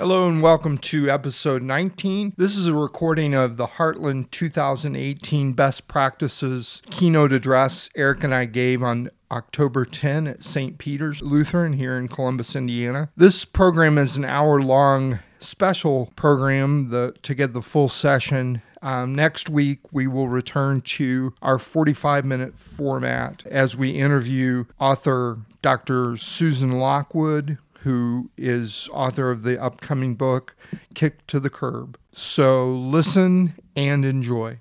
Hello and welcome to episode 19. This is a recording of the Heartland 2018 Best Practices keynote address Eric and I gave on October 10 at St. Peter's Lutheran here in Columbus, Indiana. This program is an hour long special program the, to get the full session um, next week, we will return to our 45 minute format as we interview author Dr. Susan Lockwood, who is author of the upcoming book, Kick to the Curb. So listen and enjoy.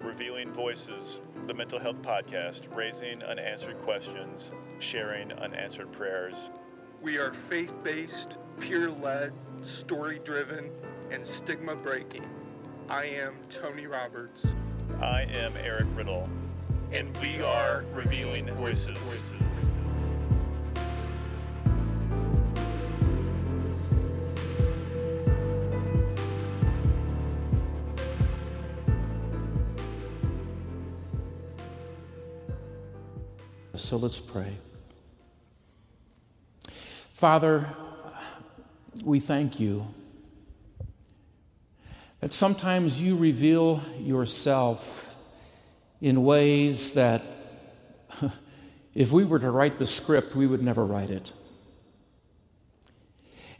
Revealing Voices, the mental health podcast, raising unanswered questions, sharing unanswered prayers. We are faith based, peer led, story driven, and stigma breaking. I am Tony Roberts. I am Eric Riddle, and we are Revealing Voices. So let's pray. Father, we thank you that sometimes you reveal yourself in ways that if we were to write the script, we would never write it.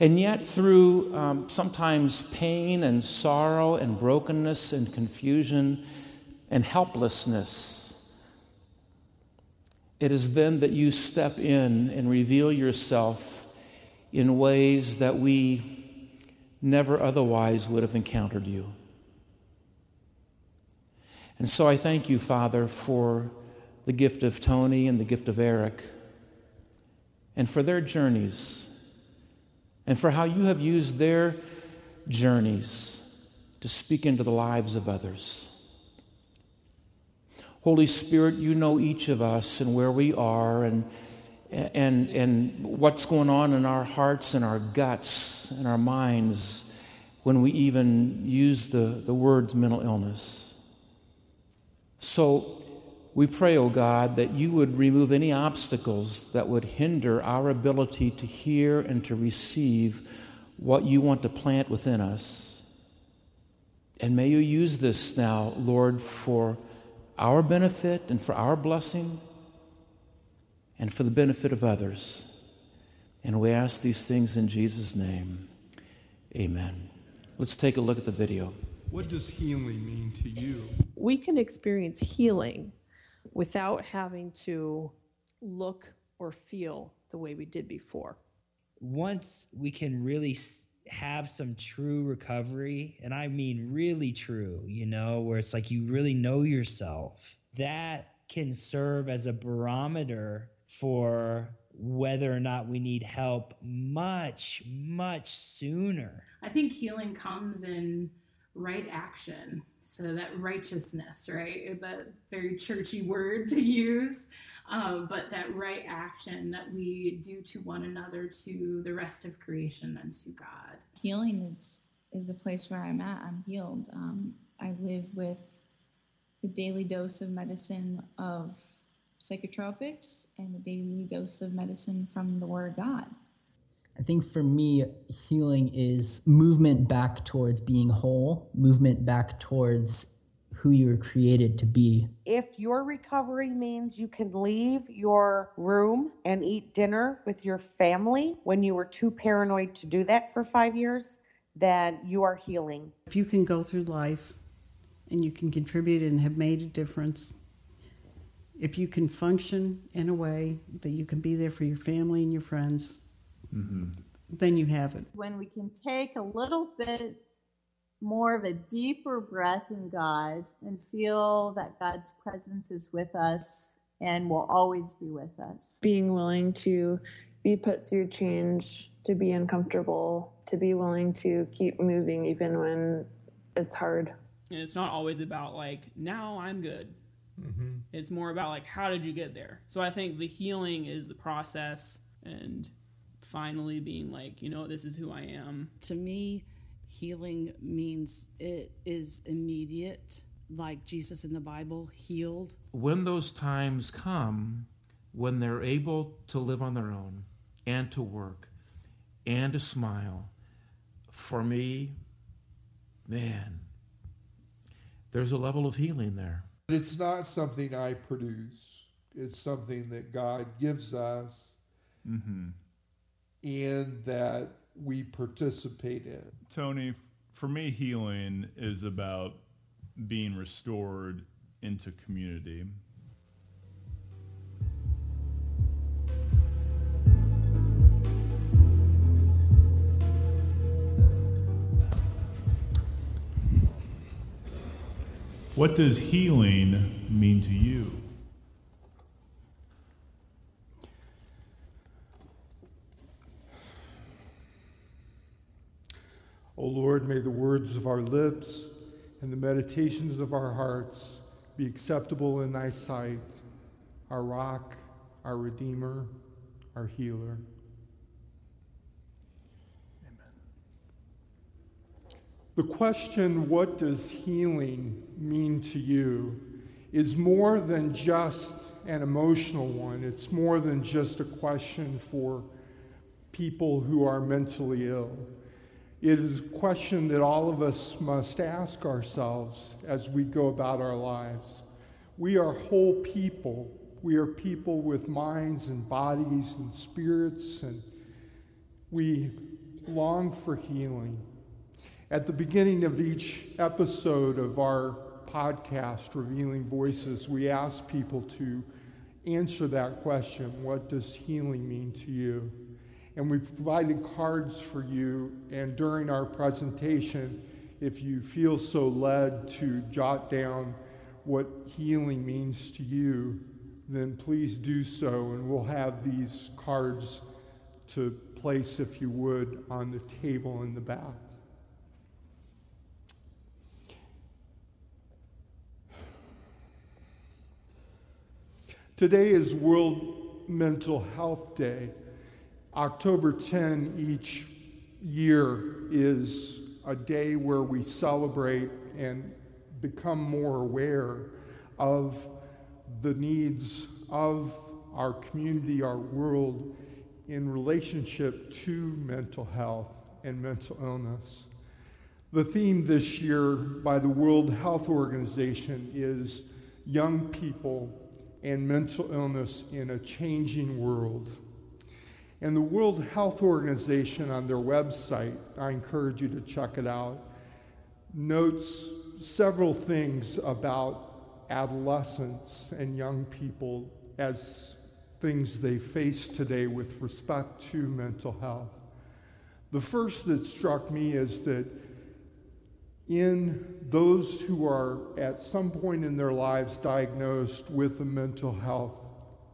And yet, through um, sometimes pain and sorrow and brokenness and confusion and helplessness, it is then that you step in and reveal yourself in ways that we never otherwise would have encountered you. And so I thank you, Father, for the gift of Tony and the gift of Eric, and for their journeys, and for how you have used their journeys to speak into the lives of others. Holy Spirit, you know each of us and where we are and, and, and what's going on in our hearts and our guts and our minds when we even use the, the words mental illness. So we pray, O oh God, that you would remove any obstacles that would hinder our ability to hear and to receive what you want to plant within us. And may you use this now, Lord, for our benefit and for our blessing and for the benefit of others. And we ask these things in Jesus' name. Amen. Let's take a look at the video. What does healing mean to you? We can experience healing without having to look or feel the way we did before. Once we can really have some true recovery, and I mean really true, you know, where it's like you really know yourself, that can serve as a barometer for whether or not we need help much, much sooner. I think healing comes in right action. So that righteousness, right? The very churchy word to use um, but that right action that we do to one another, to the rest of creation, and to God. Healing is is the place where I'm at. I'm healed. Um, I live with the daily dose of medicine of psychotropics and the daily dose of medicine from the Word of God. I think for me, healing is movement back towards being whole, movement back towards who you were created to be. If your recovery means you can leave your room and eat dinner with your family when you were too paranoid to do that for five years, then you are healing. If you can go through life and you can contribute and have made a difference, if you can function in a way that you can be there for your family and your friends, mm-hmm. then you have it. When we can take a little bit more of a deeper breath in God and feel that God's presence is with us and will always be with us. Being willing to be put through change, to be uncomfortable, to be willing to keep moving even when it's hard. And it's not always about like, now I'm good. Mm-hmm. It's more about like, how did you get there? So I think the healing is the process and finally being like, you know, this is who I am. To me, healing means it is immediate, like Jesus in the Bible healed. When those times come, when they're able to live on their own and to work and to smile, for me, man, there's a level of healing there. But it's not something I produce, it's something that God gives us Mm-hmm. and that we participate in. Tony, for me, healing is about being restored into community. What does healing mean to you? O Lord, may the words of our lips and the meditations of our hearts be acceptable in thy sight, our rock, our redeemer, our healer. The question, what does healing mean to you, is more than just an emotional one. It's more than just a question for people who are mentally ill. It is a question that all of us must ask ourselves as we go about our lives. We are whole people. We are people with minds and bodies and spirits, and we long for healing. At the beginning of each episode of our podcast, Revealing Voices, we ask people to answer that question What does healing mean to you? And we provided cards for you, and during our presentation, if you feel so led to jot down what healing means to you, then please do so, and we'll have these cards to place, if you would, on the table in the back. Today is World Mental Health Day. October 10 each year is a day where we celebrate and become more aware of the needs of our community, our world, in relationship to mental health and mental illness. The theme this year by the World Health Organization is Young People and Mental Illness in a Changing World. And the World Health Organization on their website, I encourage you to check it out, notes several things about adolescents and young people as things they face today with respect to mental health. The first that struck me is that in those who are at some point in their lives diagnosed with a mental health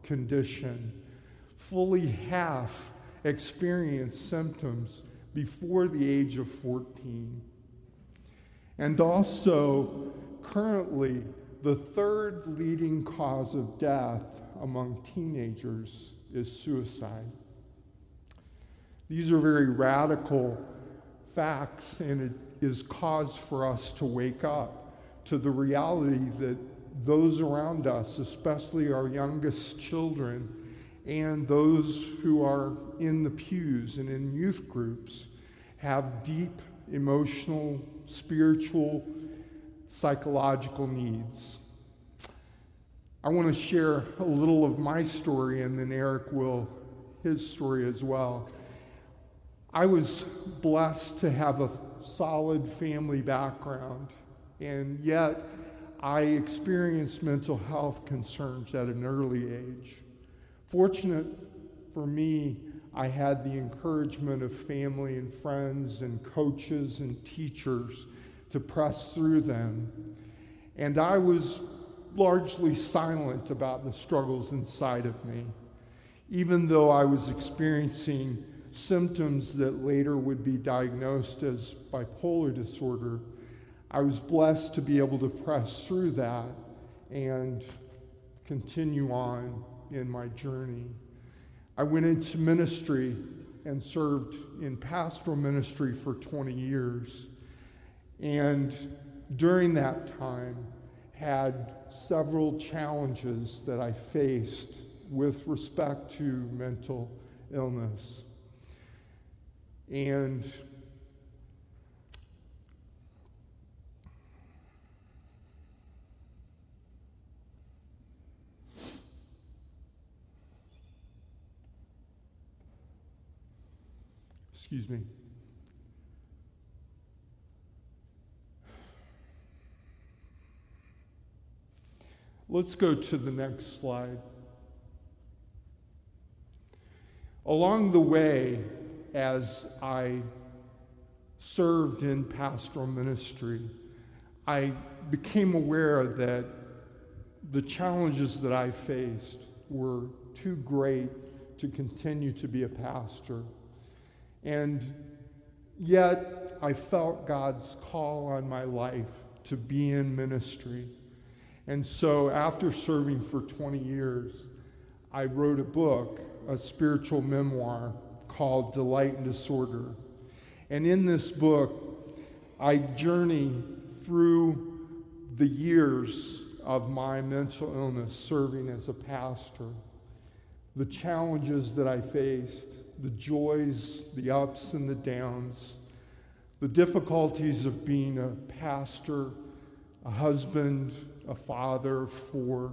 condition, fully half experience symptoms before the age of 14. And also, currently, the third leading cause of death among teenagers is suicide. These are very radical facts, and it is cause for us to wake up to the reality that those around us, especially our youngest children, and those who are in the pews and in youth groups, have deep emotional, spiritual, psychological needs. I want to share a little of my story, and then Eric will his story as well. I was blessed to have a solid family background, and yet I experienced mental health concerns at an early age. Fortunate for me, I had the encouragement of family and friends and coaches and teachers to press through them. And I was largely silent about the struggles inside of me, even though I was experiencing symptoms that later would be diagnosed as bipolar disorder. I was blessed to be able to press through that and continue on in my journey. I went into ministry and served in pastoral ministry for 20 years. And during that time, had several challenges that I faced with respect to mental illness. And excuse me. Let's go to the next slide. Along the way, as I served in pastoral ministry, I became aware that the challenges that I faced were too great to continue to be a pastor. And yet, I felt God's call on my life to be in ministry. And so, after serving for 20 years, I wrote a book, a spiritual memoir called Delight in Disorder. And in this book, I journey through the years of my mental illness serving as a pastor, the challenges that I faced, the joys, the ups and the downs, the difficulties of being a pastor, a husband, a father for,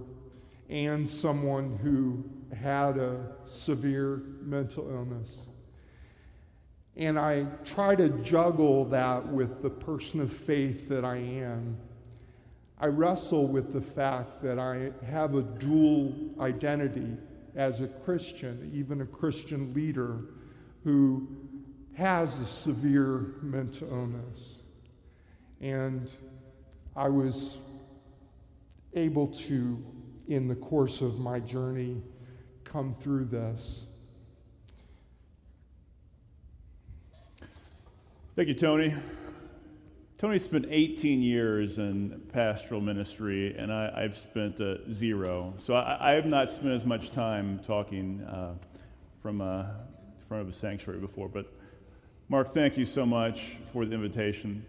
and someone who had a severe mental illness. And I try to juggle that with the person of faith that I am. I wrestle with the fact that I have a dual identity as a Christian, even a Christian leader who has a severe mental illness. And I was able to, in the course of my journey, come through this. Thank you, Tony. Tony spent 18 years in pastoral ministry, and I, have spent uh, zero. So I, I, have not spent as much time talking uh, from uh, front of a sanctuary before. But Mark, thank you so much for the invitation.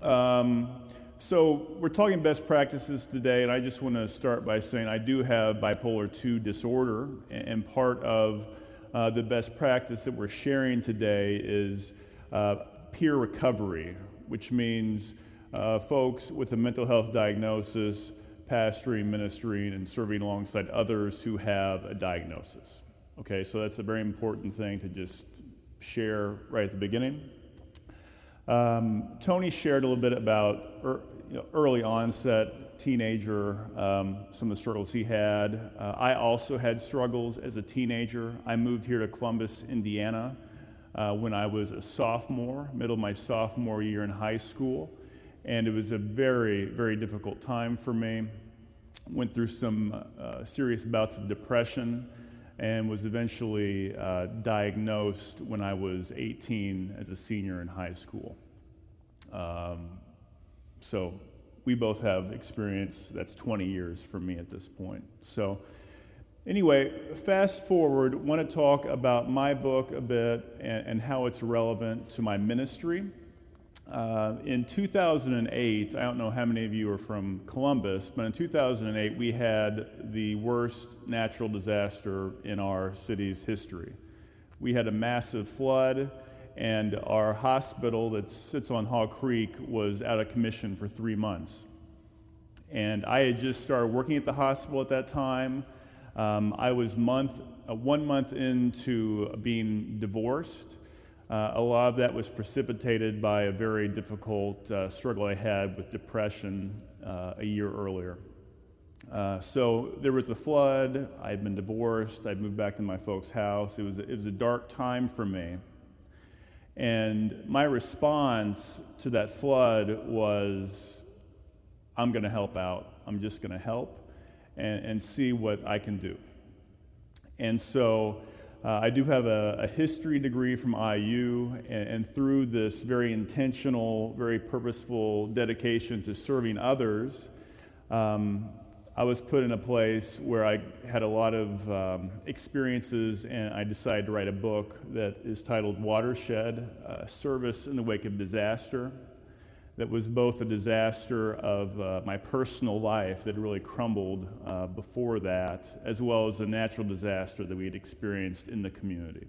Um, so, we're talking best practices today, and I just want to start by saying I do have bipolar 2 disorder, and part of uh, the best practice that we're sharing today is uh, peer recovery, which means uh, folks with a mental health diagnosis pastoring, ministering, and serving alongside others who have a diagnosis. Okay, so that's a very important thing to just share right at the beginning. Um, Tony shared a little bit about er, you know, early onset teenager, um, some of the struggles he had. Uh, I also had struggles as a teenager. I moved here to Columbus, Indiana, uh, when I was a sophomore, middle of my sophomore year in high school, and it was a very, very difficult time for me. Went through some uh, serious bouts of depression and was eventually uh, diagnosed when I was 18 as a senior in high school. Um, so we both have experience that's 20 years for me at this point. So, anyway, fast forward, want to talk about my book a bit and, and how it's relevant to my ministry. Uh, in 2008, I don't know how many of you are from Columbus, but in 2008, we had the worst natural disaster in our city's history. We had a massive flood, and our hospital that sits on Haw Creek was out of commission for three months. And I had just started working at the hospital at that time. Um, I was month, uh, one month into being divorced. Uh, a lot of that was precipitated by a very difficult uh, struggle I had with depression uh, a year earlier. Uh, so there was a flood. I'd been divorced. I'd moved back to my folks' house. It was, it was a dark time for me. And my response to that flood was I'm going to help out. I'm just going to help and, and see what I can do. And so uh, I do have a, a, history degree from IU, and, and, through this very intentional, very purposeful dedication to serving others, um, I was put in a place where I had a lot of um, experiences, and I decided to write a book that is titled Watershed uh, Service in the Wake of Disaster. That was both a disaster of uh, my personal life that really crumbled uh, before that, as well as a natural disaster that we had experienced in the community.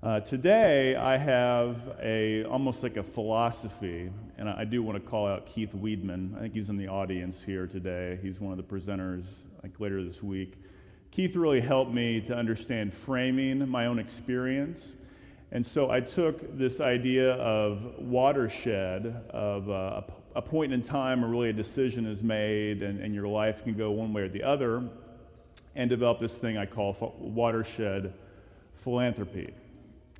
Uh, today, I have a almost like a philosophy, and I, do want to call out Keith Weedman. I think he's in the audience here today. He's one of the presenters, like later this week. Keith really helped me to understand framing my own experience. And so I took this idea of watershed, of uh, a point in time where really a decision is made and, and your life can go one way or the other, and developed this thing I call watershed philanthropy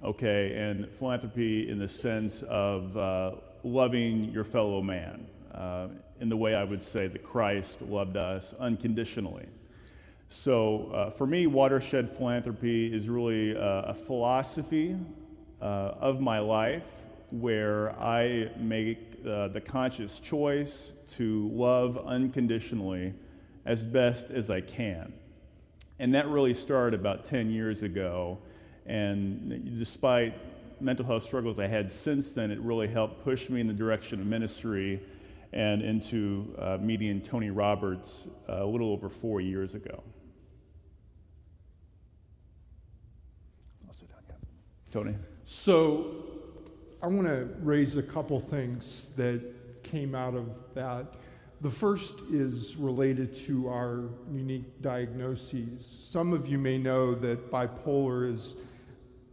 okay, and philanthropy in the sense of uh, loving your fellow man, uh, in the way I would say that Christ loved us unconditionally. So, uh, for me, watershed philanthropy is really uh, a philosophy of my life where I make uh, the conscious choice to love unconditionally as best as I can. And that really started about 10 years ago and despite mental health struggles I had since then, it really helped push me in the direction of ministry and into uh, meeting Tony Roberts uh, a little over four years ago. I'll sit down, yeah. Tony? So I want to raise a couple things that came out of that. The first is related to our unique diagnoses. Some of you may know that bipolar is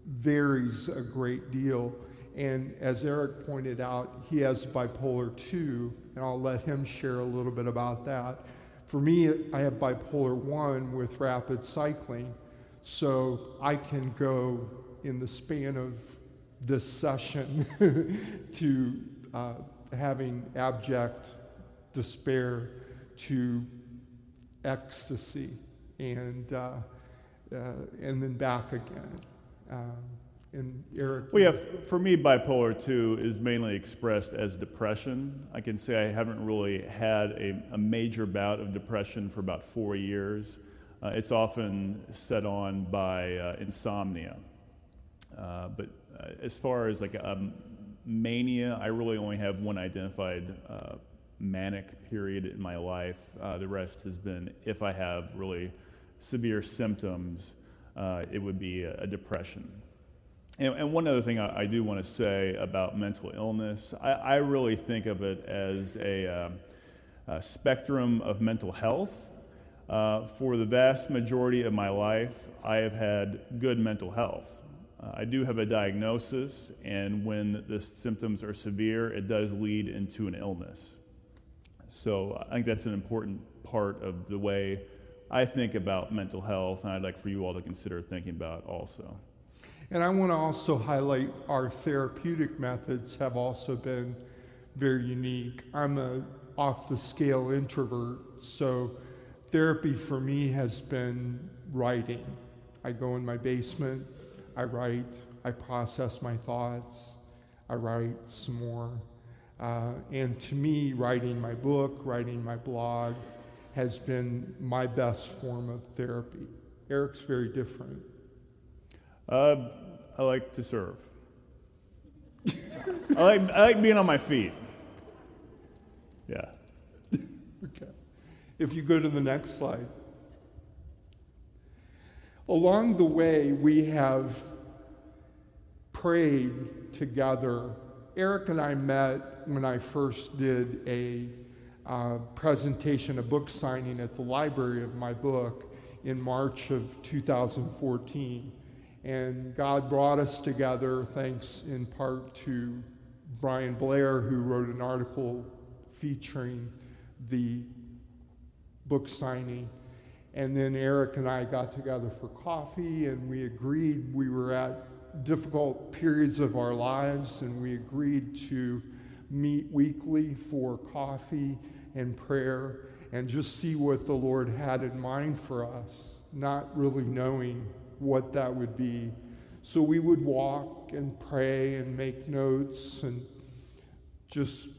varies a great deal. And as Eric pointed out, he has bipolar 2, and I'll let him share a little bit about that. For me, I have bipolar 1 with rapid cycling, so I can go in the span of this session to uh, having abject despair to ecstasy and, uh, uh, and then back again. Um, and Eric? Well, yeah, for me, bipolar 2 is mainly expressed as depression. I can say I haven't really had a, a major bout of depression for about four years. Uh, it's often set on by uh, insomnia. Uh, but uh, as far as like a, mania, I really only have one identified uh, manic period in my life. Uh, the rest has been if I have really severe symptoms uh, it would be a, a depression. And, and, one other thing I, I do want to say about mental illness, I, I really think of it as a, uh, a spectrum of mental health. Uh, for the vast majority of my life, I have had good mental health. Uh, I do have a diagnosis, and when the symptoms are severe, it does lead into an illness. So I think that's an important part of the way I think about mental health, and I'd like for you all to consider thinking about also. And I want to also highlight our therapeutic methods have also been very unique. I'm a off the scale introvert, so therapy for me has been writing. I go in my basement, I write, I process my thoughts, I write some more. Uh, and to me, writing my book, writing my blog, has been my best form of therapy. Eric's very different. Uh, I like to serve. I, like, I like being on my feet. Yeah. okay. If you go to the next slide. Along the way, we have prayed together. Eric and I met when I first did a uh, presentation, a book signing at the library of my book in March of 2014. And God brought us together, thanks in part to Brian Blair, who wrote an article featuring the book signing. And then Eric and I got together for coffee, and we agreed we were at difficult periods of our lives, and we agreed to meet weekly for coffee and prayer and just see what the Lord had in mind for us, not really knowing what that would be. So we would walk and pray and make notes and just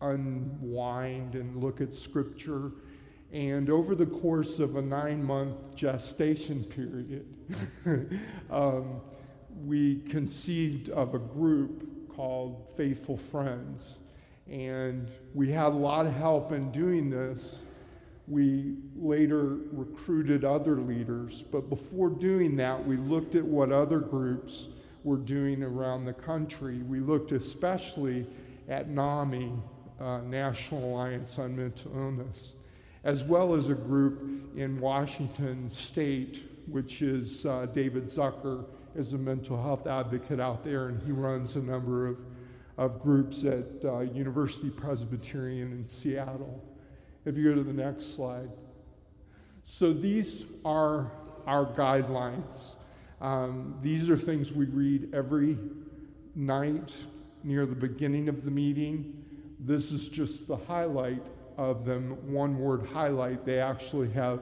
unwind and look at scripture. And over the course of a nine month gestation period, um, we conceived of a group called Faithful Friends. And we had a lot of help in doing this. We later recruited other leaders, but before doing that, we looked at what other groups were doing around the country. We looked especially at NAMI, uh, National Alliance on Mental Illness, as well as a group in Washington State, which is uh, David Zucker is a mental health advocate out there, and he runs a number of, of groups at uh, University Presbyterian in Seattle. If you go to the next slide. So these are our guidelines. Um, these are things we read every night near the beginning of the meeting. This is just the highlight of them, one word highlight. They actually have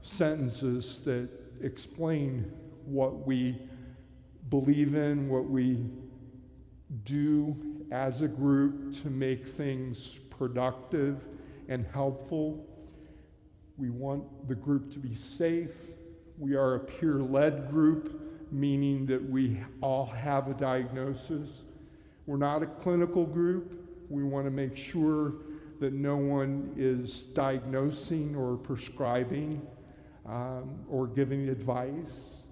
sentences that explain what we believe in, what we do as a group to make things productive and helpful. We want the group to be safe. We are a peer led group, meaning that we all have a diagnosis. We're not a clinical group. We want to make sure that no one is diagnosing or prescribing um, or giving advice.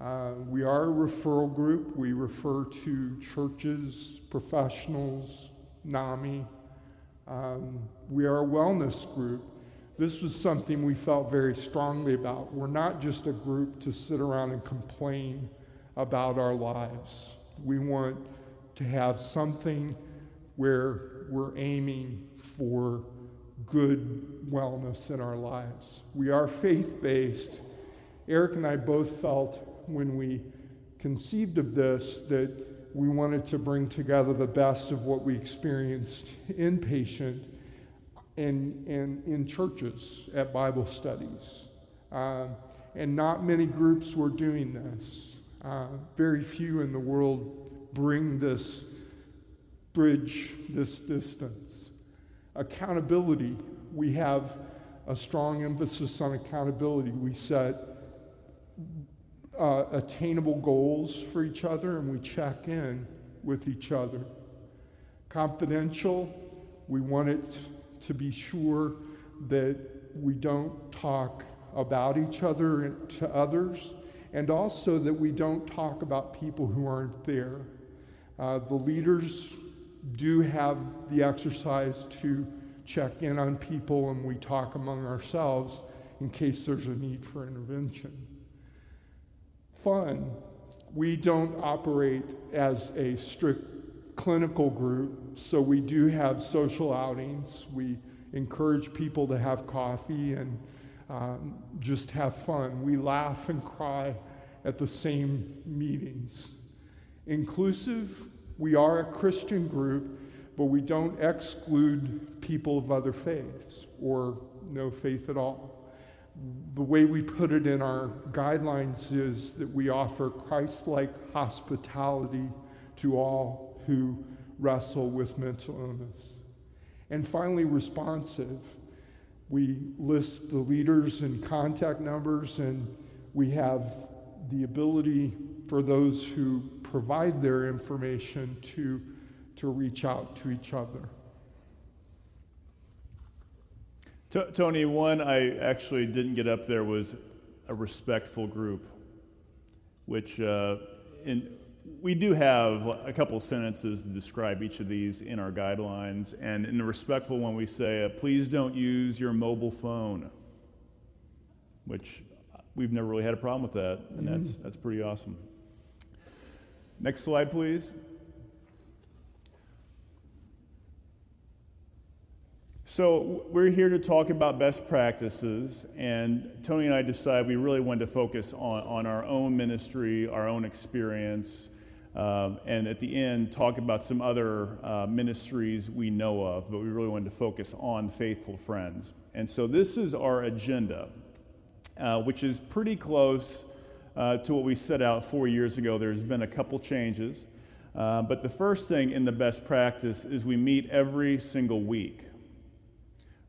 Uh, we are a referral group. We refer to churches, professionals, NAMI. Um, we are a wellness group. This was something we felt very strongly about. We're not just a group to sit around and complain about our lives. We want to have something where we're aiming for good wellness in our lives. We are faith based. Eric and I both felt when we conceived of this that we wanted to bring together the best of what we experienced inpatient and, and in churches at Bible studies. Uh, and not many groups were doing this. Uh, very few in the world bring this bridge, this distance. Accountability. We have a strong emphasis on accountability. We set uh, attainable goals for each other and we check in with each other. Confidential, we want it to be sure that we don't talk about each other to others, and also that we don't talk about people who aren't there. Uh, the leaders do have the exercise to check in on people and we talk among ourselves in case there's a need for intervention. Fun. We don't operate as a strict clinical group, so we do have social outings. We encourage people to have coffee and um, just have fun. We laugh and cry at the same meetings. Inclusive, we are a Christian group, but we don't exclude people of other faiths or no faith at all. The way we put it in our guidelines is that we offer Christ like hospitality to all who wrestle with mental illness. And finally, responsive. We list the leaders and contact numbers, and we have the ability for those who provide their information to, to reach out to each other. T- Tony, one I actually didn't get up there was a respectful group, which uh, in we do have a couple sentences to describe each of these in our guidelines. And in the respectful one, we say, uh, please don't use your mobile phone, which we've never really had a problem with that. And mm-hmm. that's, that's pretty awesome. Next slide, please. So, we're here to talk about best practices, and Tony and I decided we really wanted to focus on, on our own ministry, our own experience, um, and at the end, talk about some other uh, ministries we know of, but we really wanted to focus on faithful friends. And so this is our agenda, uh, which is pretty close uh, to what we set out four years ago. There's been a couple changes. Uh, but the first thing in the best practice is we meet every single week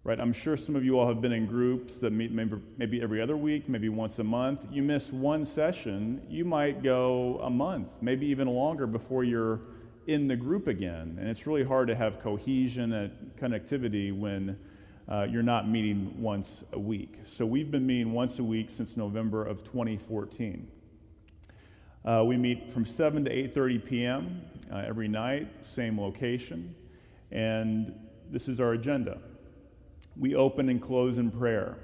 right? I'm sure some of you all have been in groups that meet maybe, maybe every other week, maybe once a month. You miss one session, you might go a month, maybe even longer before you're in the group again. And it's really hard to have cohesion and connectivity when uh, you're not meeting once a week. So we've been meeting once a week since November of 2014. Uh, we meet from 7 to 8:30 p.m. Uh, every night, same location, and this is our agenda. We open and close in prayer.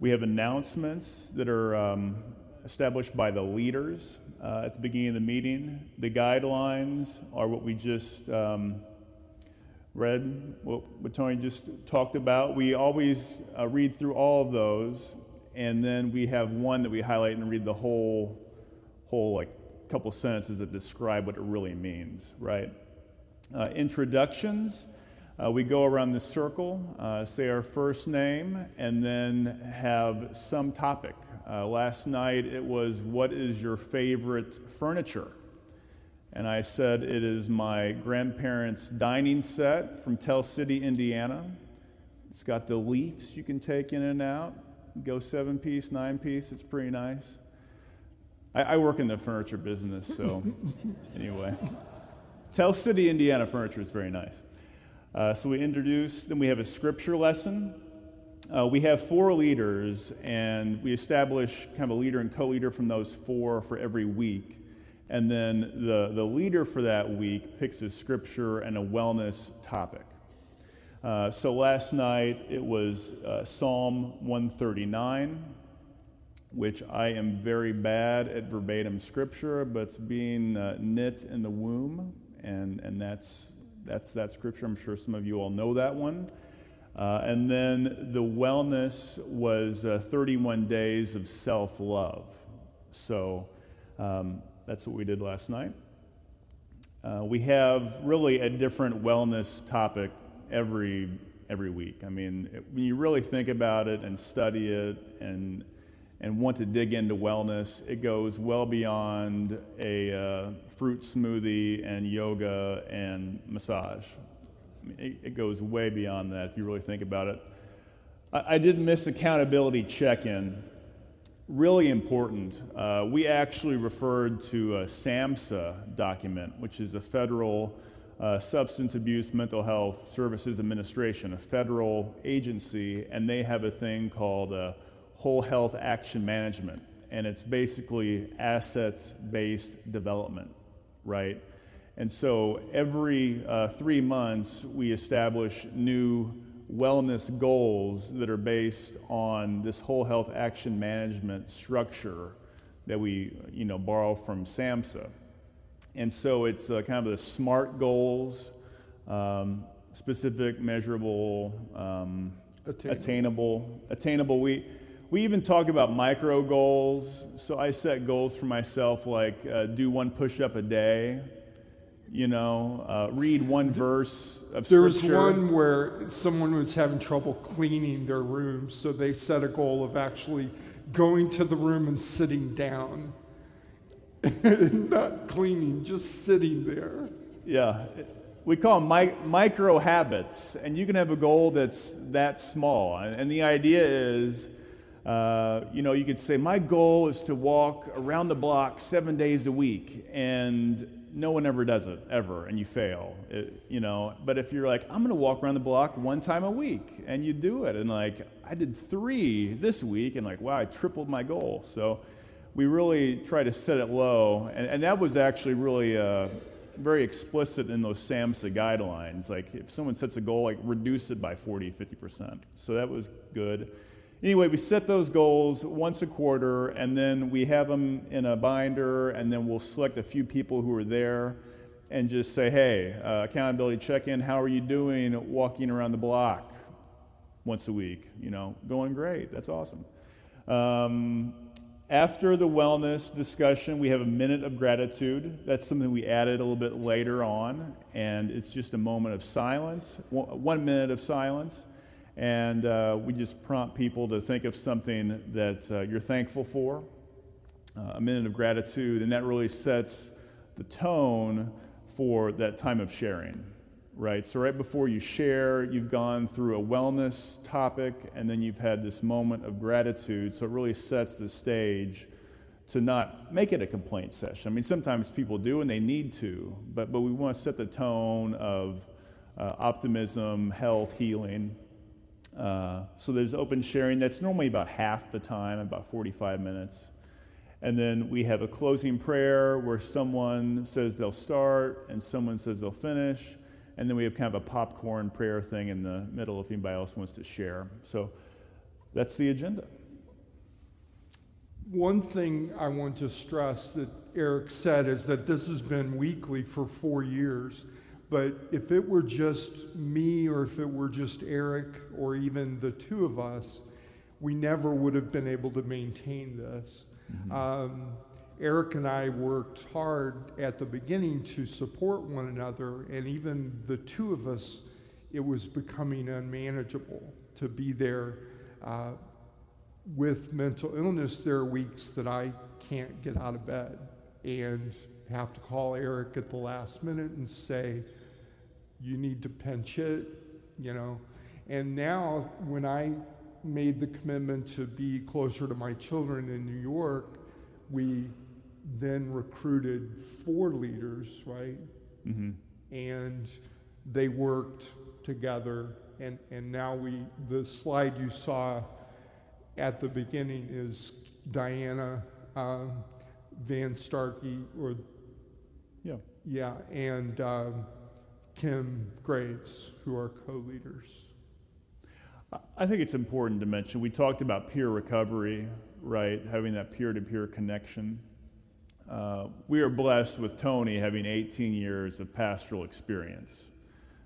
We have announcements that are um, established by the leaders uh, at the beginning of the meeting. The guidelines are what we just um, read, what, what, Tony just talked about. We always uh, read through all of those, and then we have one that we highlight and read the whole, whole like couple sentences that describe what it really means, right? Uh, introductions. Uh, we go around the circle, uh, say our first name, and then have some topic. Uh, last night it was, What is your favorite furniture? And I said, It is my grandparents' dining set from Tell City, Indiana. It's got the leaves you can take in and out. Go seven piece, nine piece, it's pretty nice. I, I work in the furniture business, so anyway. Tell City, Indiana furniture is very nice. Uh, so we introduce, then we have a scripture lesson. Uh, we have four leaders, and we establish kind of a leader and co leader from those four for every week. And then the, the leader for that week picks a scripture and a wellness topic. Uh, so last night it was uh, Psalm 139, which I am very bad at verbatim scripture, but it's being uh, knit in the womb, and, and that's that's that scripture. I'm sure some of you all know that one. Uh, and then the wellness was uh, 31 days of self love. So um, that's what we did last night. Uh, we have really a different wellness topic every every week. I mean, it, when you really think about it and study it and and want to dig into wellness, it goes well beyond a uh, fruit smoothie and yoga and massage. I mean, it, it, goes way beyond that if you really think about it. I, I did miss accountability check in. Really important. Uh, we actually referred to a SAMHSA document, which is a federal uh, Substance Abuse Mental Health Services Administration, a federal agency, and they have a thing called a whole health action management, and it's basically assets based development, right? And so every uh, three months, we establish new wellness goals that are based on this whole health action management structure that we you know, borrow from SAMHSA. And so it's uh, kind of the SMART goals, um, specific, measurable, um, attainable. attainable. Attainable. We, we even talk about micro goals. So I set goals for myself like uh, do one push up a day, you know, uh, read one verse of there scripture. There was one where someone was having trouble cleaning their room, so they set a goal of actually going to the room and sitting down. Not cleaning, just sitting there. Yeah. We call them mi- micro habits, and you can have a goal that's that small. And, and the idea is uh, you know, you could say, My goal is to walk around the block seven days a week, and no one ever does it, ever, and you fail. It, you know, but if you're like, I'm going to walk around the block one time a week, and you do it, and like, I did three this week, and like, wow, I tripled my goal. So we really try to set it low, and, and that was actually really. Uh, very explicit in those SAMHSA guidelines. Like if someone sets a goal, like reduce it by 40, 50%. So that was good. Anyway, we set those goals once a quarter, and then we have them in a binder, and then we'll select a few people who are there and just say, hey, uh, accountability check in, how are you doing walking around the block once a week? You know, going great. That's awesome. Um, after the wellness discussion, we have a minute of gratitude. That's something we added a little bit later on, and it's just a moment of silence, one minute of silence and uh, we just prompt people to think of something that uh, you're thankful for, uh, a minute of gratitude, and that really sets the tone for that time of sharing, right? So, right before you share, you've gone through a wellness topic, and then you've had this moment of gratitude. So, it really sets the stage to not make it a complaint session. I mean, sometimes people do and they need to, but, but we want to set the tone of uh, optimism, health, healing. Uh, so there's open sharing. That's normally about half the time, about 45 minutes. And then we have a closing prayer where someone says they'll start and someone says they'll finish. And then we have kind of a popcorn prayer thing in the middle if anybody else wants to share. So that's the agenda. One thing I want to stress that Eric said is that this has been weekly for four years. But if it were just me or if it were just Eric or even the two of us, we never would have been able to maintain this. Mm-hmm. Um, Eric and I worked hard at the beginning to support one another, and even the two of us, it was becoming unmanageable to be there. Uh, with mental illness, there are weeks that I can't get out of bed and have to call Eric at the last minute and say, You need to pinch it, you know. And now, when I made the commitment to be closer to my children in New York, we then recruited four leaders, right? Mm-hmm. And they worked together. And, and now we, the slide you saw at the beginning is Diana um, Van Starkey, or yeah, yeah, and um, Kim Graves, who are co-leaders. I think it's important to mention we talked about peer recovery, right? Having that peer-to-peer connection. Uh, we are blessed with Tony having 18 years of pastoral experience.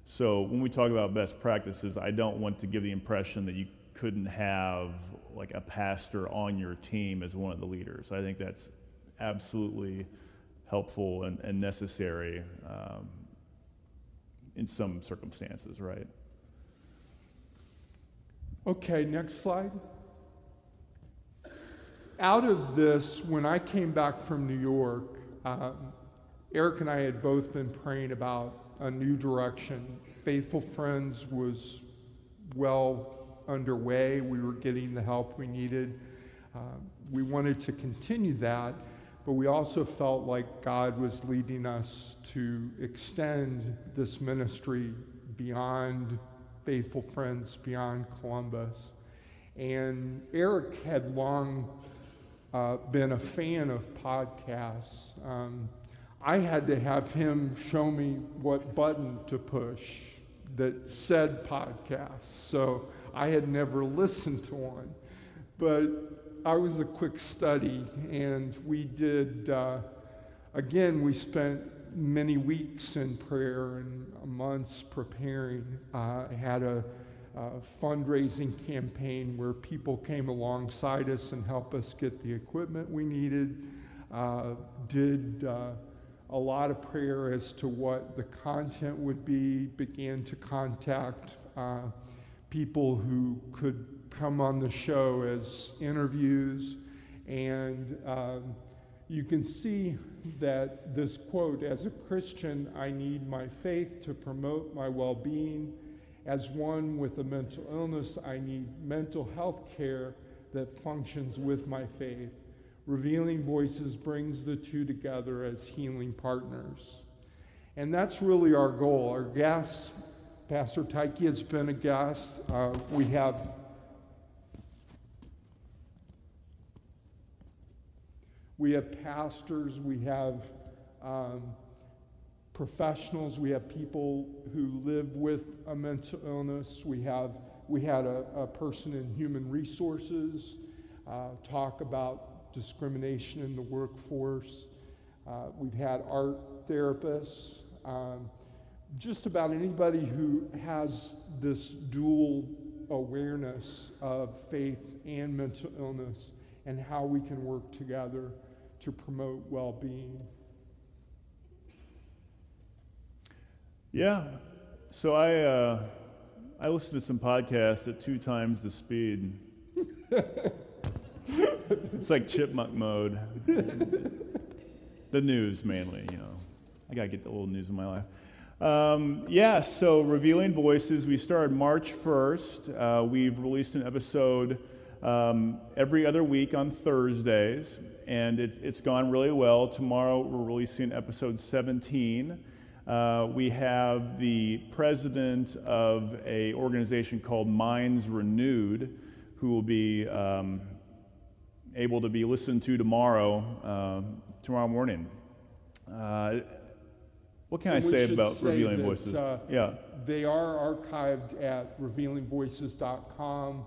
So when we talk about best practices, I don't want to give the impression that you couldn't have like a pastor on your team as one of the leaders. I think that's absolutely helpful and, and necessary um, in some circumstances, right? Okay, next slide. Out of this, when I came back from New York, um, Eric and I had both been praying about a new direction. Faithful Friends was well underway. We were getting the help we needed. Uh, we wanted to continue that, but we also felt like God was leading us to extend this ministry beyond faithful friends, beyond Columbus. And Eric had long uh, been a fan of podcasts. Um, I had to have him show me what button to push that said podcast. So I had never listened to one. But I was a quick study, and we did, uh, again, we spent many weeks in prayer and months preparing. Uh, had a, a, fundraising campaign where people came alongside us and helped us get the equipment we needed. Uh, did uh, a lot of prayer as to what the content would be, began to contact uh, people who could come on the show as interviews. And um, you can see that this quote As a Christian, I need my faith to promote my well being. As one with a mental illness, I need mental health care that functions with my faith. Revealing Voices brings the two together as healing partners. And that's really our goal. Our guests Pastor Tyke has been a guest. Uh, we have we have pastors, we have um, professionals, we have people who live with a mental illness. We have we had a, a person in human resources uh, talk about discrimination in the workforce. Uh, we've had art therapists. Um, just about anybody who has this dual awareness of faith and mental illness and how we can work together to promote well being. Yeah. So I, uh, I listen to some podcasts at two times the speed. it's like chipmunk mode. the news mainly, you know. I got to get the old news in my life. Um, yeah, so Revealing Voices, we started March 1st. Uh, we've released an episode um, every other week on Thursdays. And it, it's gone really well. Tomorrow we're releasing episode 17. Uh, we have the president of a organization called Minds Renewed, who will be um, able to be listened to tomorrow, uh, tomorrow morning. Uh, what can And I say about say Revealing that, Voices? uh, yeah. They are archived at revealingvoices.com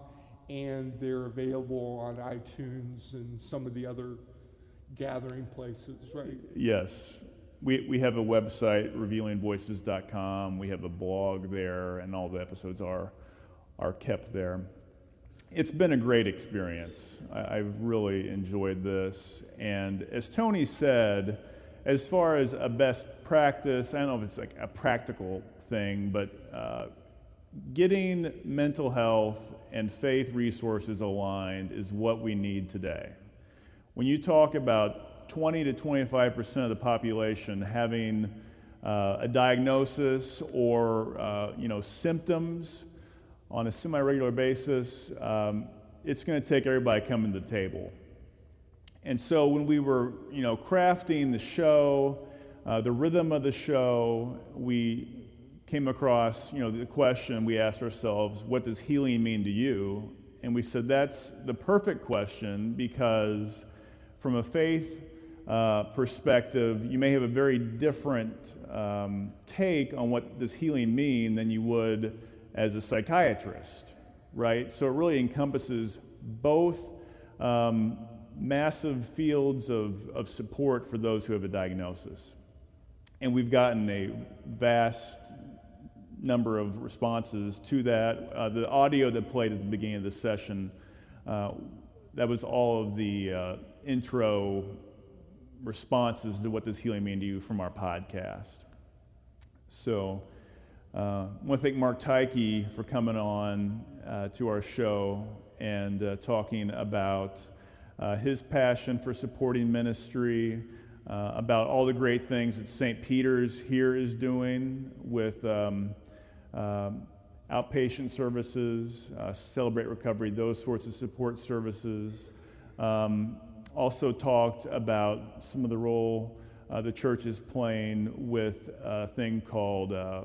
and they're available on iTunes and some of the other gathering places, right? Yes. We, we have a website, revealingvoices.com. We have a blog there, and all the episodes are, are kept there. It's been a great experience. I, I've really enjoyed this. And as Tony said, as far as a best practice, I don't know if it's like a practical thing, but uh, getting mental health and faith resources aligned is what we need today. When you talk about 20 to 25 percent of the population having uh, a diagnosis or uh, you know symptoms on a semi-regular basis, um, it's going to take everybody coming to the table. And so when we were you know crafting the show, uh, the rhythm of the show, we came across, you know, the question we asked ourselves, what does healing mean to you? And we said that's the perfect question because from a faith uh, perspective, you may have a very different um, take on what does healing mean than you would as a psychiatrist, right? So it really encompasses both um, massive fields of, of support for those who have a diagnosis. And we've gotten a vast number of responses to that. Uh, the audio that played at the beginning of the session, uh, that was all of the uh, intro responses to what does healing mean to you from our podcast. So uh, I want to thank Mark Tyke for coming on uh, to our show and uh, talking about his passion for supporting ministry. Uh, about all the great things that St. Peter's here is doing with um, um, outpatient services, uh, Celebrate Recovery, those sorts of support services. Um, also talked about some of the role uh, the church is playing with a thing called uh,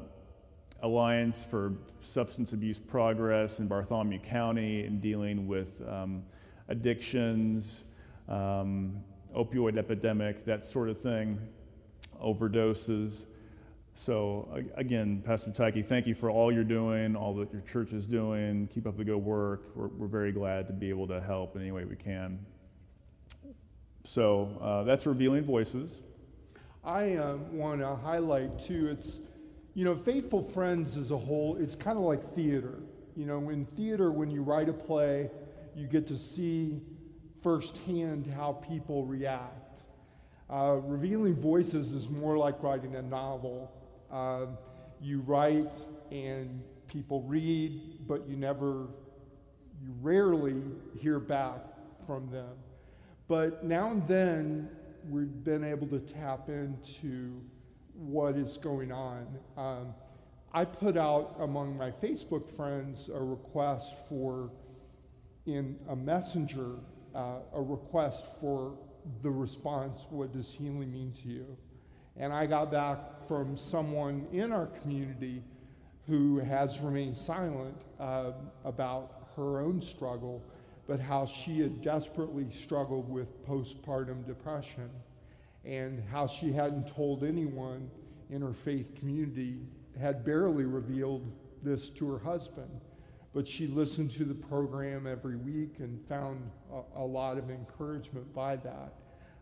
Alliance for Substance Abuse Progress in Bartholomew County and dealing with um, addictions, um, opioid epidemic, that sort of thing, overdoses. So, again, Pastor Tyke, thank you for all you're doing, all that your church is doing. Keep up the good work. We're, we're very glad to be able to help in any way we can. So, uh, that's Revealing Voices. I uh, want to highlight too, it's, you know, Faithful Friends as a whole, it's kind of like theater. You know, in theater, when you write a play, you get to see firsthand how people react. Uh, revealing voices is more like writing a novel. Uh, you write and people read, but you never, you rarely hear back from them. But now and then, we've been able to tap into what is going on. Um, I put out among my Facebook friends a request for, in a messenger, uh, a request for the response, what does healing mean to you? And I got back from someone in our community who has remained silent uh, about her own struggle, but how she had desperately struggled with postpartum depression and how she hadn't told anyone in her faith community, had barely revealed this to her husband. But she listened to the program every week and found a, a lot of encouragement by that.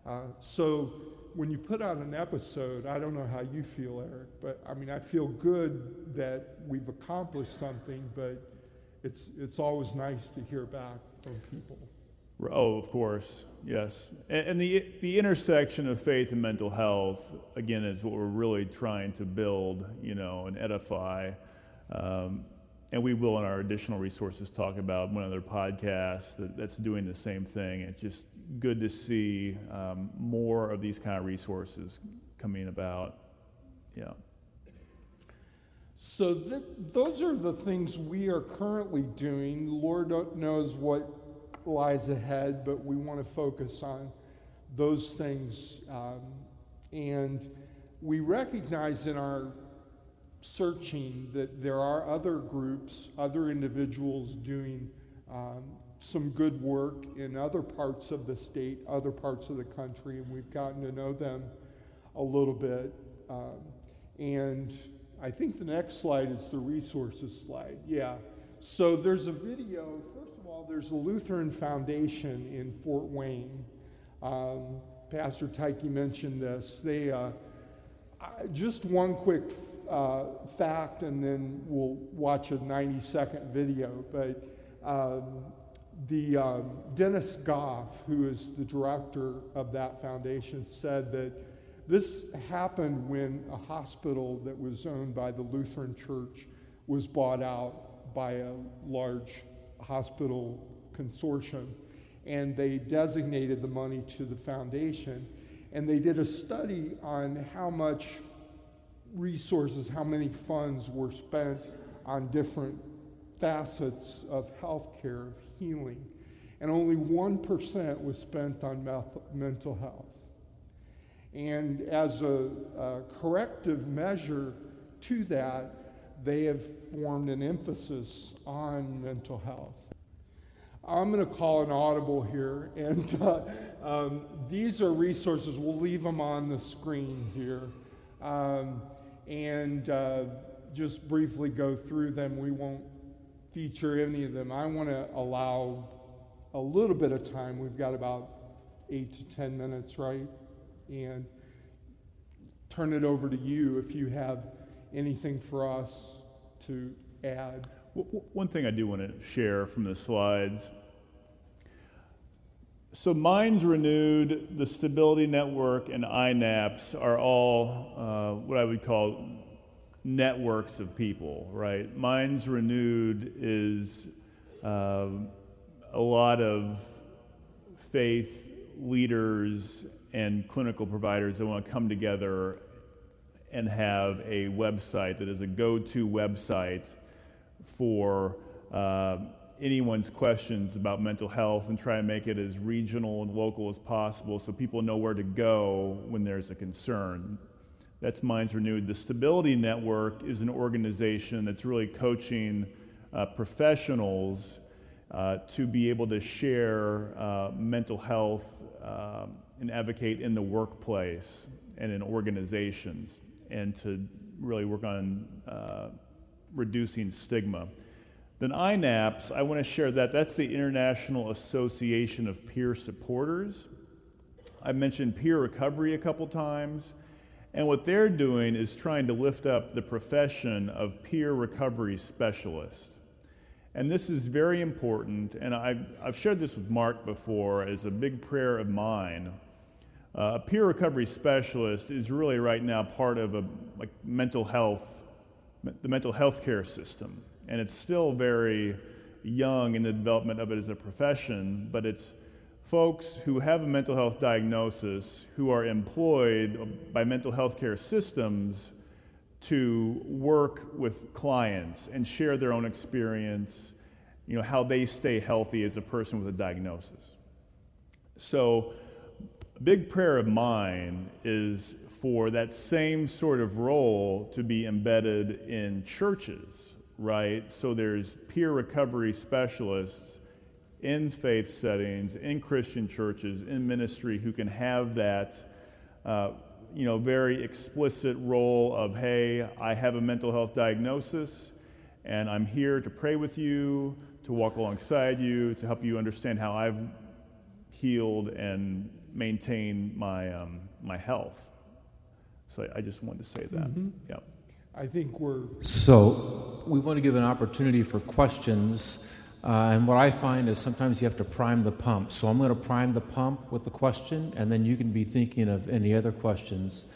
Uh, so when you put out an episode, I don't know how you feel, Eric, but I mean, I feel good that we've accomplished something, but it's, it's always nice to hear back from people. Oh, of course, yes. And, and, the, the intersection of faith and mental health, again, is what we're really trying to build, you know, and edify. Um, and we will, in our additional resources, talk about one other podcast that, that's doing the same thing. It's just good to see um, more of these kind of resources coming about. Yeah. So th- those are the things we are currently doing. Lord knows what lies ahead, but we want to focus on those things. Um, and we recognize in our searching that there are other groups, other individuals doing um, some good work in other parts of the state, other parts of the country, and we've gotten to know them a little bit. Um, and I think the next slide is the resources slide. Yeah. So there's a video. First of all, there's a Lutheran Foundation in Fort Wayne. Um, Pastor Tyke mentioned this. They uh, just one quick uh, fact, and then we'll watch a 90 second video. But um, the um, Dennis Goff, who is the director of that foundation, said that this happened when a hospital that was owned by the Lutheran Church was bought out by a large hospital consortium. And they designated the money to the foundation. And they did a study on how much resources, how many funds were spent on different facets of healthcare, healing. And only 1% was spent on mental health. And as a, a corrective measure to that, they have formed an emphasis on mental health. I'm going to call an audible here, and uh, um, these are resources. We'll leave them on the screen here, um, and uh, just briefly go through them. We won't feature any of them. I want to allow a little bit of time. We've got about eight to ten minutes, right? and turn it over to you if you have anything for us to add. One thing I do want to share from the slides. So, Minds Renewed, the Stability Network, and INAPS are all uh, what I would call networks of people, right? Minds Renewed is uh, a lot of faith leaders and clinical providers that want to come together and have a website that is a go to website for uh, anyone's questions about mental health and try and make it as regional and local as possible so people know where to go when there's a concern. That's Minds Renewed. The Stability Network is an organization that's really coaching uh, professionals uh, to be able to share uh, mental health um, and advocate in the workplace and in organizations and to really work on uh, reducing stigma. Then INAPS, I want to share that. That's the International Association of Peer Supporters. I mentioned peer recovery a couple times. And what they're doing is trying to lift up the profession of peer recovery specialist. And this is very important, and I've, I've shared this with Mark before as a big prayer of mine uh, a peer recovery specialist is really right now part of a like mental health, the mental health care system, and it's still very young in the development of it as a profession. But it's folks who have a mental health diagnosis who are employed by mental health care systems to work with clients and share their own experience, you know, how they stay healthy as a person with a diagnosis. So a big prayer of mine is for that same sort of role to be embedded in churches, right? So there's peer recovery specialists in faith settings, in Christian churches, in ministry who can have that, uh, you know, very explicit role of, hey, I have a mental health diagnosis, and I'm here to pray with you, to walk alongside you, to help you understand how I've healed and maintained my, um, my health. So I just wanted to say that. Mm-hmm. Yeah. I think we're. So we want to give an opportunity for questions. Uh, and what I find is sometimes you have to prime the pump. So I'm going to prime the pump with the question, and then you can be thinking of any other questions.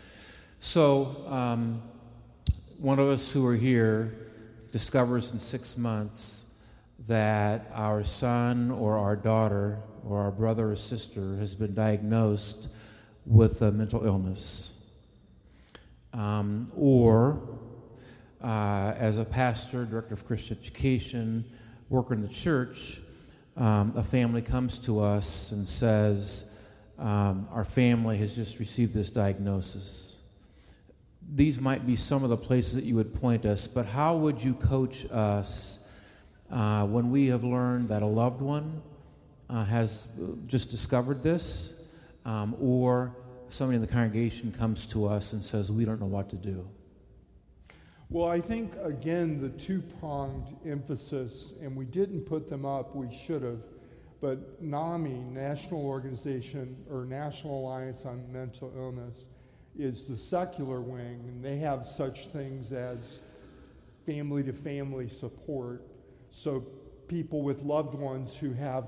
So, um, one of us who are here discovers in six months that our son or our daughter or our brother or sister has been diagnosed with a mental illness. Um, or uh, as a pastor, director of Christian education, worker in the church, um, a family comes to us and says, um, our family has just received this diagnosis. These might be some of the places that you would point us, but how would you coach us uh, when we have learned that a loved one uh, has just discovered this, um, or somebody in the congregation comes to us and says, We don't know what to do? Well, I think, again, the two pronged emphasis, and we didn't put them up, we should have, but NAMI, National Organization or National Alliance on Mental Illness, is the secular wing, and they have such things as family to family support. So people with loved ones who have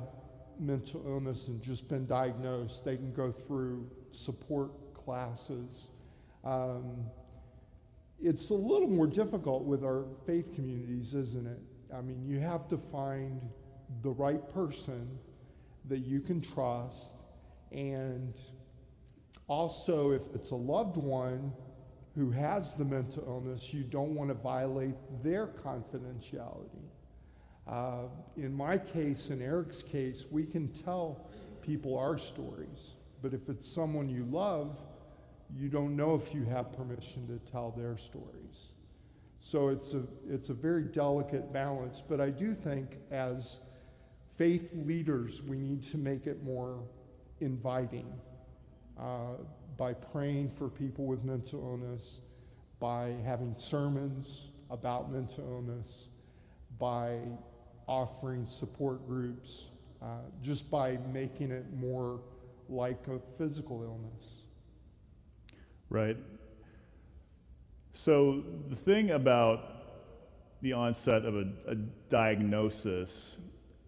mental illness and just been diagnosed, they can go through support classes. Um, it's a little more difficult with our faith communities, isn't it? I mean, you have to find the right person that you can trust, and also, if it's a loved one who has the mental illness, you don't want to violate their confidentiality. Uh, in my case, in Eric's case, we can tell people our stories, but if it's someone you love, you don't know if you have permission to tell their stories. So it's a, it's a very delicate balance, but I do think as faith leaders, we need to make it more inviting uh, by praying for people with mental illness, by having sermons about mental illness, by offering support groups, uh, just by making it more like a physical illness. Right. So the thing about the onset of a, a, diagnosis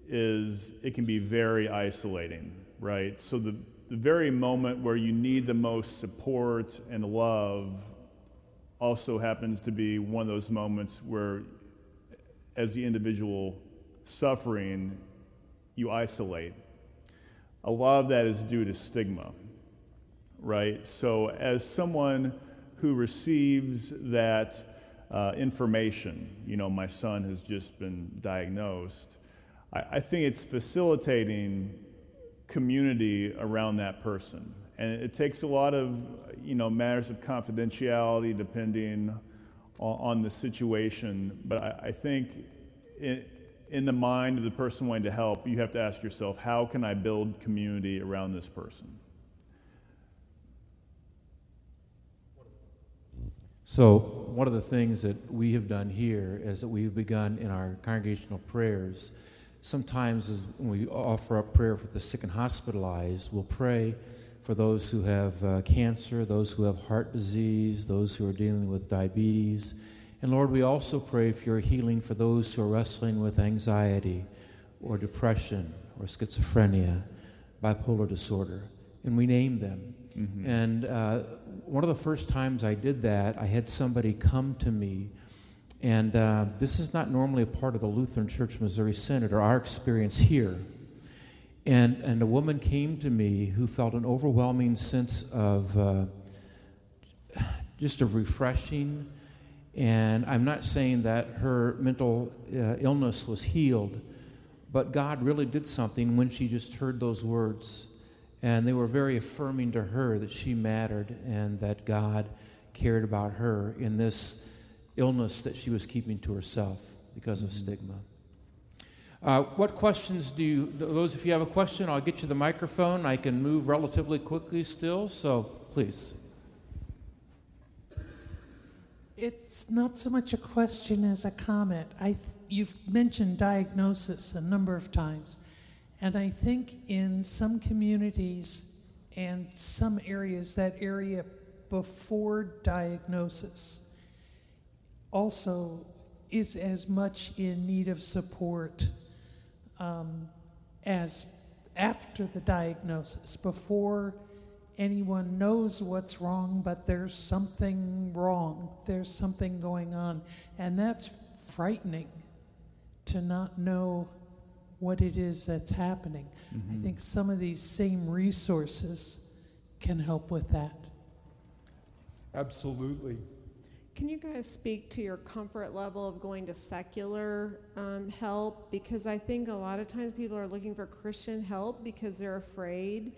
is it can be very isolating, right? So the, the very moment where you need the most support and love also happens to be one of those moments where, as the individual suffering, you isolate. A lot of that is due to stigma right? So, as someone who receives that uh, information, you know, my son has just been diagnosed, I, I think it's facilitating community around that person. And it takes a lot of, you know, matters of confidentiality depending on, the situation. But I, I think in, in the mind of the person wanting to help, you have to ask yourself, how can I build community around this person? So, one of the things that we have done here is that we've begun in our congregational prayers. Sometimes, as when we offer up prayer for the sick and hospitalized, we'll pray for those who have uh, cancer, those who have heart disease, those who are dealing with diabetes. And Lord, we also pray for your healing for those who are wrestling with anxiety or depression or schizophrenia, bipolar disorder. And we name them. Mm-hmm. And uh, one of the first times I did that, I had somebody come to me, and uh, this is not normally a part of the Lutheran Church Missouri Synod or our experience here. And, and a woman came to me who felt an overwhelming sense of uh, just of refreshing. And I'm not saying that her mental uh, illness was healed, but God really did something when she just heard those words. And they were very affirming to her that she mattered and that God cared about her in this illness that she was keeping to herself because of mm-hmm. stigma. Uh, what questions do you, those, if you have a question, I'll get you the microphone. I can move relatively quickly still, so please. It's not so much a question as a comment. I, you've mentioned diagnosis a number of times. And I think in some communities and some areas, that area before diagnosis also is as much in need of support um, as after the diagnosis, before anyone knows what's wrong, but there's something wrong, there's something going on. And that's frightening to not know what it is that's happening. Mm-hmm. I think some of these same resources can help with that. Absolutely. Can you guys speak to your comfort level of going to secular um, help? Because I think a lot of times people are looking for Christian help because they're afraid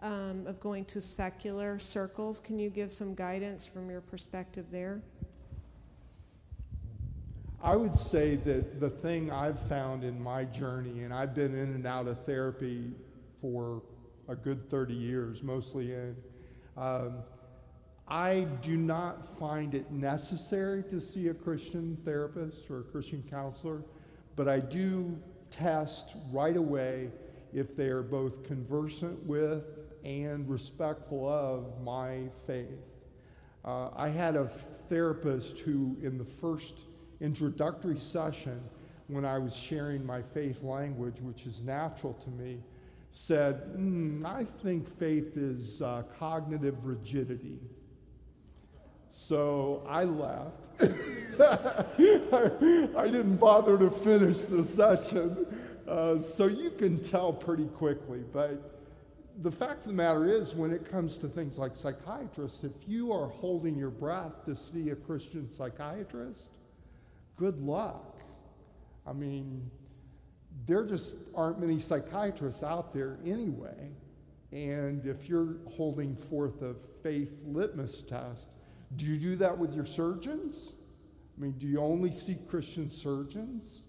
um, of going to secular circles. Can you give some guidance from your perspective there? I would say that the thing I've found in my journey, and I've been in and out of therapy for a good 30 years, mostly in, um, I do not find it necessary to see a Christian therapist or a Christian counselor, but I do test right away if they are both conversant with and respectful of my faith. Uh, I had a therapist who, in the first introductory session, when I was sharing my faith language, which is natural to me, said, mm, I think faith is uh, cognitive rigidity. So I left. I, I, didn't bother to finish the session. Uh, so you can tell pretty quickly. But the fact of the matter is, when it comes to things like psychiatrists, if you are holding your breath to see a Christian psychiatrist, good luck. I mean, there just aren't many psychiatrists out there anyway. And if you're holding forth a faith litmus test, do you do that with your surgeons? I mean, do you only see Christian surgeons?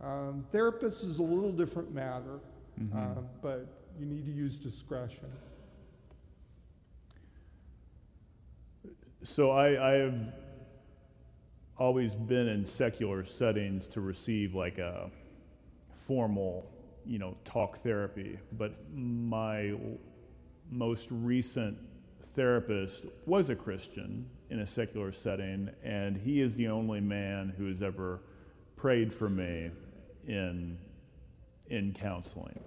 Um, therapists is a little different matter, mm-hmm. uh, but you need to use discretion. So I, I have always been in secular settings to receive like a formal, you know, talk therapy. But my most recent therapist was a Christian in a secular setting, and he is the only man who has ever prayed for me in, in counseling.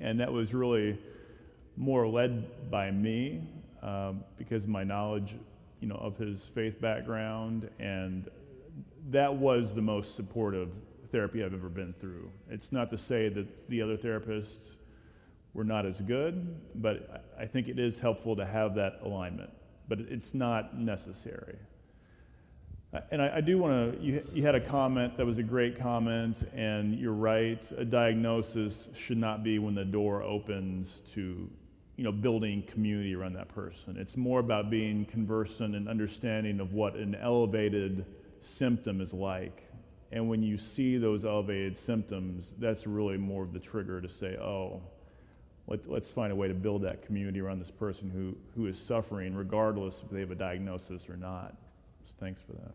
And that was really more led by me um, because my knowledge you know, of his faith background, and that was the most supportive therapy I've ever been through. It's not to say that the other therapists were not as good, but I think it is helpful to have that alignment, but it's not necessary. And I, I do want to, you, you had a comment that was a great comment, and you're right. A diagnosis should not be when the door opens to you know, building community around that person. It's more about being conversant and understanding of what an elevated symptom is like. And when you see those elevated symptoms, that's really more of the trigger to say, oh, let, us find a way to build that community around this person who, who is suffering, regardless if they have a diagnosis or not. So thanks for that.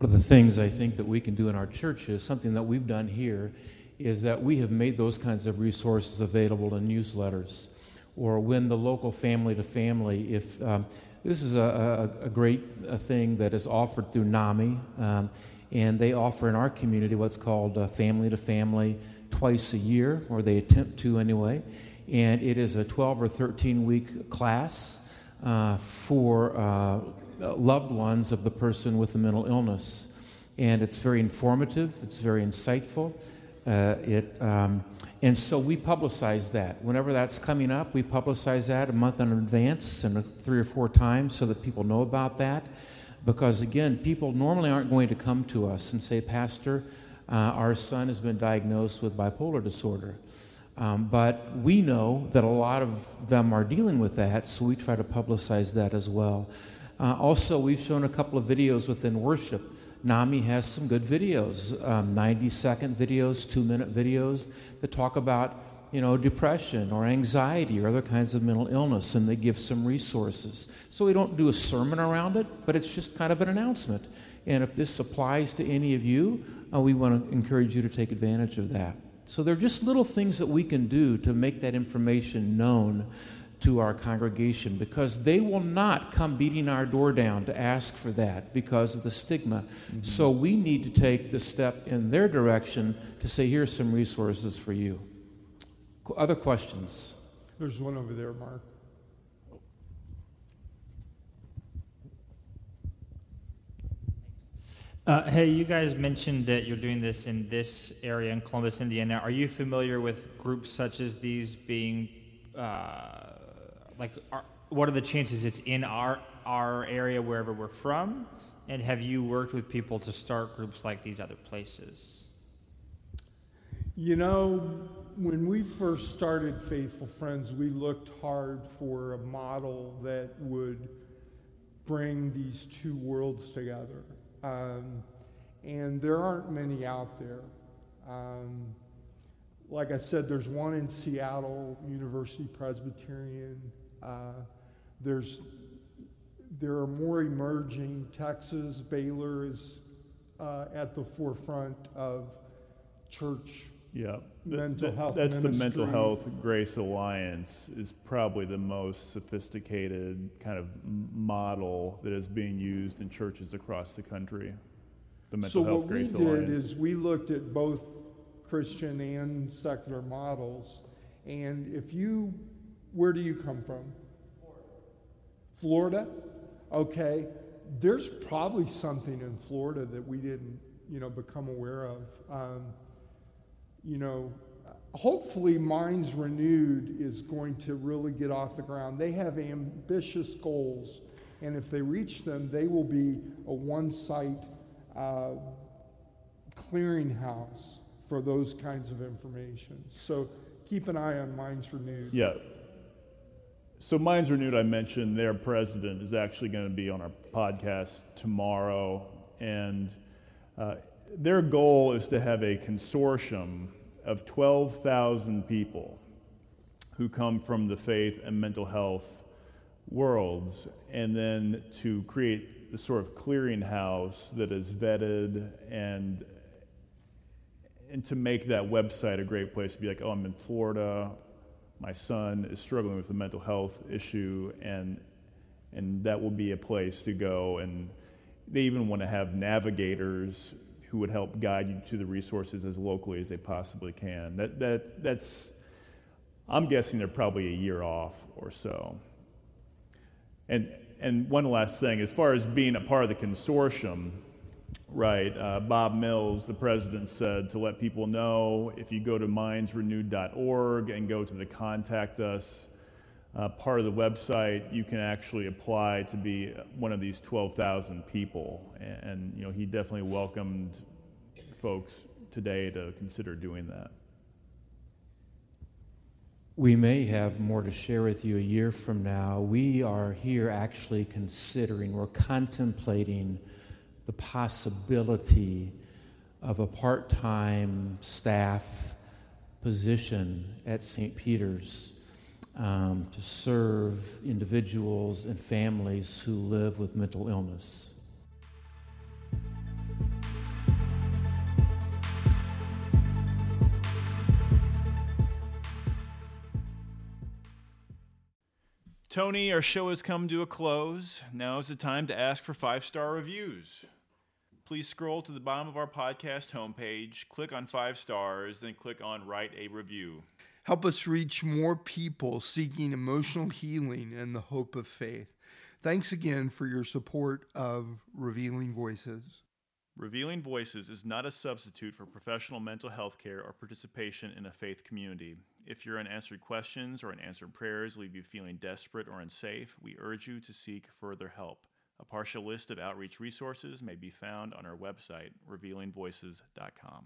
One of the things I think that we can do in our church is something that we've done here is that we have made those kinds of resources available in newsletters or when the local family to family. If um, this is a, a, a great a thing that is offered through NAMI, um, and they offer in our community what's called family to family twice a year, or they attempt to anyway. And it is a 12 or 13 week class uh, for uh, loved ones of the person with the mental illness. And it's very informative, it's very insightful. Uh, it um, and so we publicize that. Whenever that's coming up, we publicize that a month in advance and three or four times so that people know about that. Because again, people normally aren't going to come to us and say, Pastor, uh, our son has been diagnosed with bipolar disorder. Um, but we know that a lot of them are dealing with that, so we try to publicize that as well. Uh, also, we've shown a couple of videos within worship NAMI has some good videos, um, 90 second videos, two minute videos that talk about, you know, depression or anxiety or other kinds of mental illness, and they give some resources. So we don't do a sermon around it, but it's just kind of an announcement. And if this applies to any of you, uh, we want to encourage you to take advantage of that. So there are just little things that we can do to make that information known to our congregation because they will not come beating our door down to ask for that because of the stigma. Mm-hmm. So we need to take the step in their direction to say, here's some resources for you. Other questions? There's one over there, Mark. Uh, hey, you guys mentioned that you're doing this in this area in Columbus, Indiana. Are you familiar with groups such as these being uh, like are, what are the chances it's in our our area wherever we're from and have you worked with people to start groups like these other places You know, when we first started Faithful Friends, we looked hard for a model that would bring these two worlds together. Um, and there aren't many out there. Um, like I said, there's one in Seattle, University Presbyterian. Uh, there's there are more emerging. Texas, Baylor is uh, at the forefront of church yeah, mental health. That's ministry. the Mental Health Grace Alliance is probably the most sophisticated kind of model that is being used in churches across the country. The Mental so Health what Grace we Alliance. did is we looked at both Christian and secular models, and if you, where do you come from? Florida. Florida. Okay. There's probably something in Florida that we didn't, you know, become aware of. Um, you know, hopefully Minds Renewed is going to really get off the ground. They have ambitious goals, and if they reach them, they will be a one site uh, clearinghouse for those kinds of information. So keep an eye on Minds Renewed. Yeah. So Minds Renewed, I mentioned their president is actually going to be on our podcast tomorrow, and uh, their goal is to have a consortium of 12,000 people who come from the faith and mental health worlds, and then to create the sort of clearinghouse that is vetted and and to make that website a great place to be like, oh, I'm in Florida, my son is struggling with a mental health issue, and and that will be a place to go. And they even want to have navigators who would help guide you to the resources as locally as they possibly can. That that that's I'm guessing they're probably a year off or so. And and one last thing, as far as being a part of the consortium, right? Uh, Bob Mills, the president, said to let people know if you go to mindsrenewed.org and go to the contact us uh, part of the website, you can actually apply to be one of these 12,000 people. And, and, you know, he definitely welcomed folks today to consider doing that. We may have more to share with you a year from now. We are here actually considering, we're contemplating the possibility of a part time staff position at St. Peter's um, to serve individuals and families who live with mental illness. Tony, our show has come to a close. Now is the time to ask for five star reviews. Please scroll to the bottom of our podcast homepage, click on five stars, then click on Write a Review. Help us reach more people seeking emotional healing and the hope of faith. Thanks again for your support of Revealing Voices. Revealing Voices is not a substitute for professional mental health care or participation in a faith community. If your unanswered questions or unanswered prayers leave you feeling desperate or unsafe, we urge you to seek further help. A partial list of outreach resources may be found on our website, revealingvoices.com.